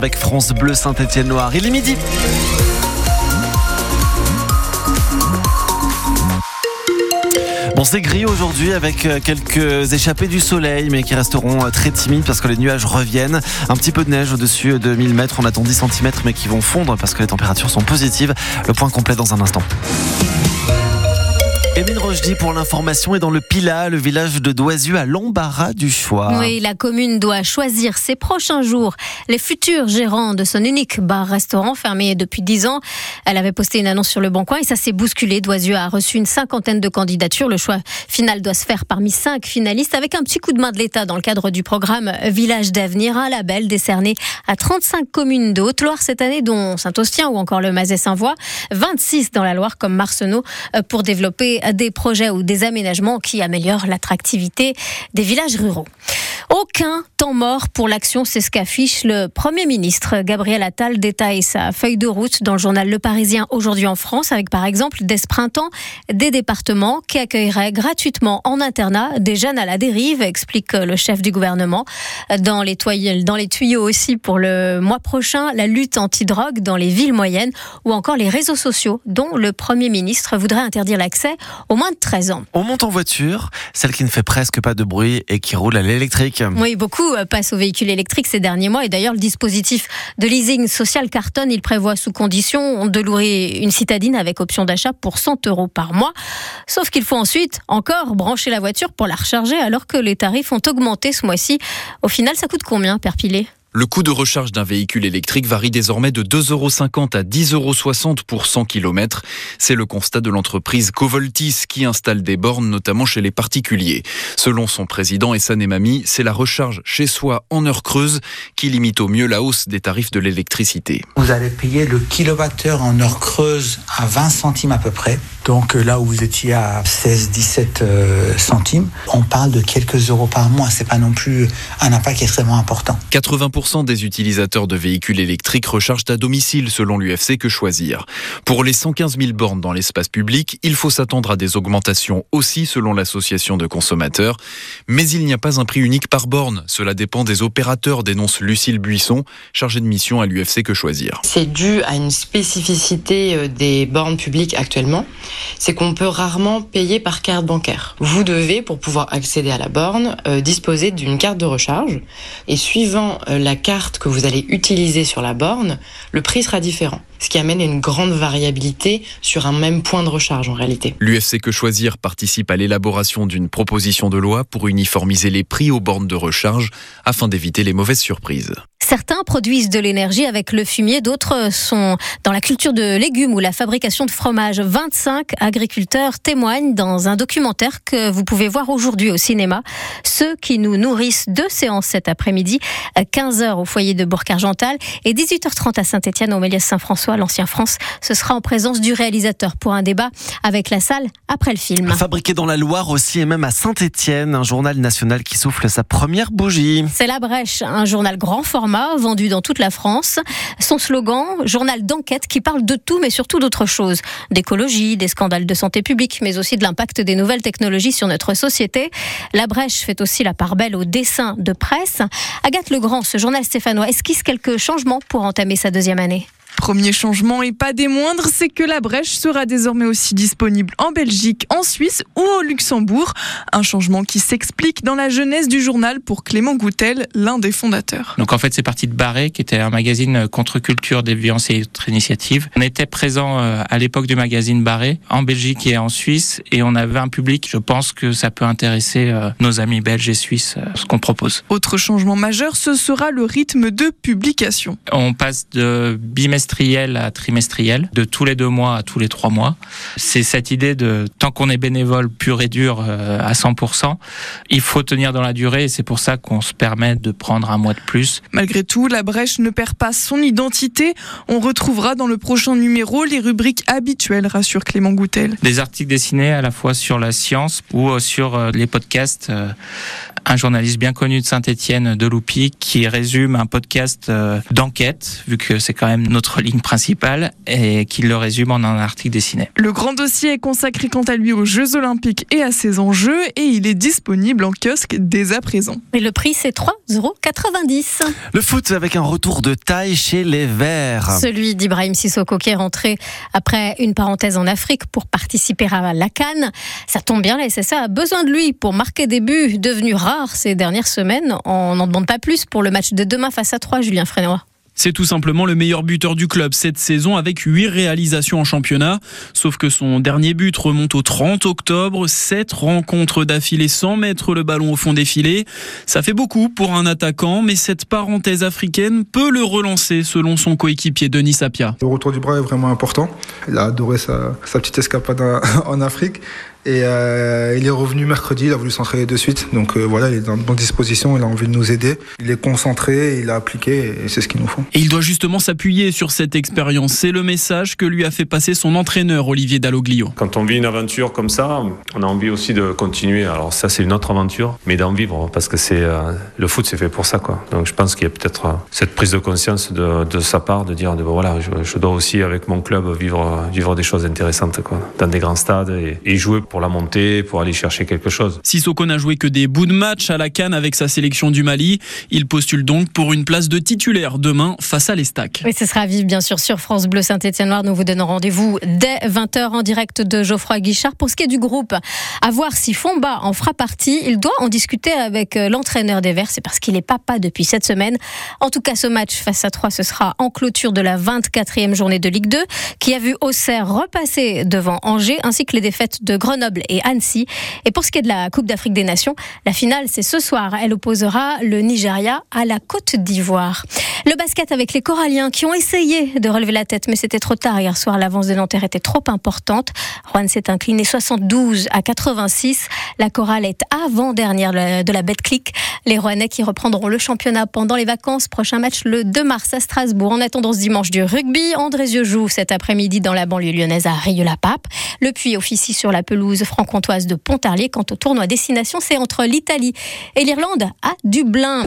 Avec France Bleu Saint-Étienne-Noir. Il est midi. Bon, c'est gris aujourd'hui avec euh, quelques échappées du soleil, mais qui resteront euh, très timides parce que les nuages reviennent. Un petit peu de neige au-dessus de 1000 mètres. On attend 10 cm, mais qui vont fondre parce que les températures sont positives. Le point complet dans un instant. Émile Rochdy pour l'information est dans le Pila, le village de Doisieux à l'embarras du choix. Oui, la commune doit choisir ses prochains jours les futurs gérants de son unique bar-restaurant fermé depuis 10 ans. Elle avait posté une annonce sur le Bon Coin et ça s'est bousculé. Doisieux a reçu une cinquantaine de candidatures. Le choix final doit se faire parmi cinq finalistes avec un petit coup de main de l'État dans le cadre du programme Village d'avenir, un label décerné à 35 communes de Haute-Loire cette année, dont Saint-Austien ou encore le Mazet-Saint-Voix, 26 dans la Loire comme Marcenau pour développer des projets ou des aménagements qui améliorent l'attractivité des villages ruraux. Aucun temps mort pour l'action, c'est ce qu'affiche le Premier ministre. Gabriel Attal détaille sa feuille de route dans le journal Le Parisien aujourd'hui en France, avec par exemple dès ce printemps des départements qui accueilleraient gratuitement en internat des jeunes à la dérive, explique le chef du gouvernement. Dans les, dans les tuyaux aussi pour le mois prochain, la lutte anti-drogue dans les villes moyennes ou encore les réseaux sociaux dont le Premier ministre voudrait interdire l'accès aux moins de 13 ans. On monte en voiture, celle qui ne fait presque pas de bruit et qui roule à l'électrique. Oui, beaucoup euh, passent aux véhicules électriques ces derniers mois et d'ailleurs le dispositif de leasing social cartonne. Il prévoit sous condition de louer une citadine avec option d'achat pour 100 euros par mois. Sauf qu'il faut ensuite encore brancher la voiture pour la recharger alors que les tarifs ont augmenté ce mois-ci. Au final, ça coûte combien, Père Pilet le coût de recharge d'un véhicule électrique varie désormais de 2,50 euros à 10,60 euros pour 100 km. C'est le constat de l'entreprise Covoltis qui installe des bornes notamment chez les particuliers. Selon son président Essan Emami, c'est la recharge chez soi en heure creuse qui limite au mieux la hausse des tarifs de l'électricité. Vous allez payer le kilowattheure en heure creuse à 20 centimes à peu près. Donc euh, là où vous étiez à 16-17 euh, centimes, on parle de quelques euros par mois. C'est pas non plus un impact extrêmement important. 80% des utilisateurs de véhicules électriques rechargent à domicile selon l'UFC Que Choisir. Pour les 115 000 bornes dans l'espace public, il faut s'attendre à des augmentations aussi selon l'association de consommateurs. Mais il n'y a pas un prix unique par borne. Cela dépend des opérateurs, dénonce Lucille Buisson, chargée de mission à l'UFC Que Choisir. C'est dû à une spécificité euh, des bornes publiques actuellement c'est qu'on peut rarement payer par carte bancaire. Vous devez, pour pouvoir accéder à la borne, euh, disposer d'une carte de recharge. Et suivant euh, la carte que vous allez utiliser sur la borne, le prix sera différent. Ce qui amène une grande variabilité sur un même point de recharge en réalité. L'UFC Que Choisir participe à l'élaboration d'une proposition de loi pour uniformiser les prix aux bornes de recharge afin d'éviter les mauvaises surprises. Certains produisent de l'énergie avec le fumier, d'autres sont dans la culture de légumes ou la fabrication de fromage. 25 agriculteurs témoignent dans un documentaire que vous pouvez voir aujourd'hui au cinéma. Ceux qui nous nourrissent deux séances cet après-midi, 15h au foyer de Bourg-Argental et 18h30 à Saint-Étienne au Méliès Saint-François, l'Ancien France. Ce sera en présence du réalisateur pour un débat avec la salle après le film. Fabriqué dans la Loire aussi et même à Saint-Étienne, un journal national qui souffle sa première bougie. C'est La Brèche, un journal grand format vendu dans toute la France. Son slogan, journal d'enquête qui parle de tout, mais surtout d'autres choses. D'écologie, des scandales de santé publique, mais aussi de l'impact des nouvelles technologies sur notre société. La Brèche fait aussi la part belle au dessin de presse. Agathe Legrand, ce journal stéphanois, esquisse quelques changements pour entamer sa deuxième année? Premier changement et pas des moindres, c'est que la brèche sera désormais aussi disponible en Belgique, en Suisse ou au Luxembourg. Un changement qui s'explique dans la jeunesse du journal pour Clément Goutel, l'un des fondateurs. Donc en fait, c'est parti de Barré, qui était un magazine contre-culture, déviance et autres initiatives. On était présent euh, à l'époque du magazine Barré, en Belgique et en Suisse, et on avait un public. Je pense que ça peut intéresser euh, nos amis belges et suisses, euh, ce qu'on propose. Autre changement majeur, ce sera le rythme de publication. On passe de bimestre trimestriel à trimestriel, de tous les deux mois à tous les trois mois. C'est cette idée de tant qu'on est bénévole pur et dur euh, à 100%, il faut tenir dans la durée et c'est pour ça qu'on se permet de prendre un mois de plus. Malgré tout, la brèche ne perd pas son identité. On retrouvera dans le prochain numéro les rubriques habituelles, rassure Clément Goutel. Des articles dessinés à la fois sur la science ou euh, sur euh, les podcasts un journaliste bien connu de Saint-Étienne, de Loupi, qui résume un podcast euh, d'enquête, vu que c'est quand même notre ligne principale, et qui le résume en un article dessiné. Le grand dossier est consacré quant à lui aux Jeux Olympiques et à ses enjeux, et il est disponible en kiosque dès à présent. Et le prix, c'est 3,90 euros. Le foot avec un retour de taille chez les Verts. Celui d'Ibrahim Sissoko qui est rentré après une parenthèse en Afrique pour participer à la Cannes. Ça tombe bien, la SSA a besoin de lui pour marquer des buts devenus rares ces dernières semaines. On n'en demande pas plus pour le match de demain face à 3, Julien Frénois. C'est tout simplement le meilleur buteur du club cette saison avec 8 réalisations en championnat. Sauf que son dernier but remonte au 30 octobre, 7 rencontres d'affilée sans mettre le ballon au fond des filets. Ça fait beaucoup pour un attaquant, mais cette parenthèse africaine peut le relancer selon son coéquipier Denis Sapia. Le retour du bras est vraiment important. Il a adoré sa, sa petite escapade en Afrique. Et euh, il est revenu mercredi, il a voulu s'entraîner de suite. Donc euh, voilà, il est dans de bonnes dispositions, il a envie de nous aider. Il est concentré, il a appliqué et c'est ce qu'il nous faut. Et il doit justement s'appuyer sur cette expérience. C'est le message que lui a fait passer son entraîneur Olivier Dalloglio. Quand on vit une aventure comme ça, on a envie aussi de continuer. Alors ça, c'est une autre aventure, mais d'en vivre parce que c'est euh, le foot, c'est fait pour ça, quoi. Donc je pense qu'il y a peut-être cette prise de conscience de, de, sa part de dire, de, voilà, je, je, dois aussi avec mon club vivre, vivre des choses intéressantes, quoi, dans des grands stades et, et jouer pour la montée, pour aller chercher quelque chose. Sissoko n'a joué que des bouts de match à la Cannes avec sa sélection du Mali. Il postule donc pour une place de titulaire demain face à l'Estac. Oui, ce sera à vivre bien sûr sur France Bleu Saint-Étienne-Noir. Nous vous donnons rendez-vous dès 20h en direct de Geoffroy Guichard. Pour ce qui est du groupe, à voir si Fomba en fera partie. Il doit en discuter avec l'entraîneur des Verts. C'est parce qu'il est papa depuis cette semaine. En tout cas, ce match face à 3, ce sera en clôture de la 24e journée de Ligue 2 qui a vu Auxerre repasser devant Angers ainsi que les défaites de Grenoble et Annecy. Et pour ce qui est de la Coupe d'Afrique des Nations, la finale, c'est ce soir. Elle opposera le Nigeria à la Côte d'Ivoire. Le basket avec les Coralliens qui ont essayé de relever la tête, mais c'était trop tard hier soir. L'avance des Nanterre était trop importante. Rouen s'est incliné 72 à 86. La chorale est avant-dernière de la Betclic. Les Rouennais qui reprendront le championnat pendant les vacances. Prochain match le 2 mars à Strasbourg. En attendant ce dimanche du rugby, Andrézieux joue cet après-midi dans la banlieue lyonnaise à Rieux-la-Pape. Le Puy officie sur la pelouse franco-comtoise de Pontarlier. Quant au tournoi destination, c'est entre l'Italie et l'Irlande à Dublin.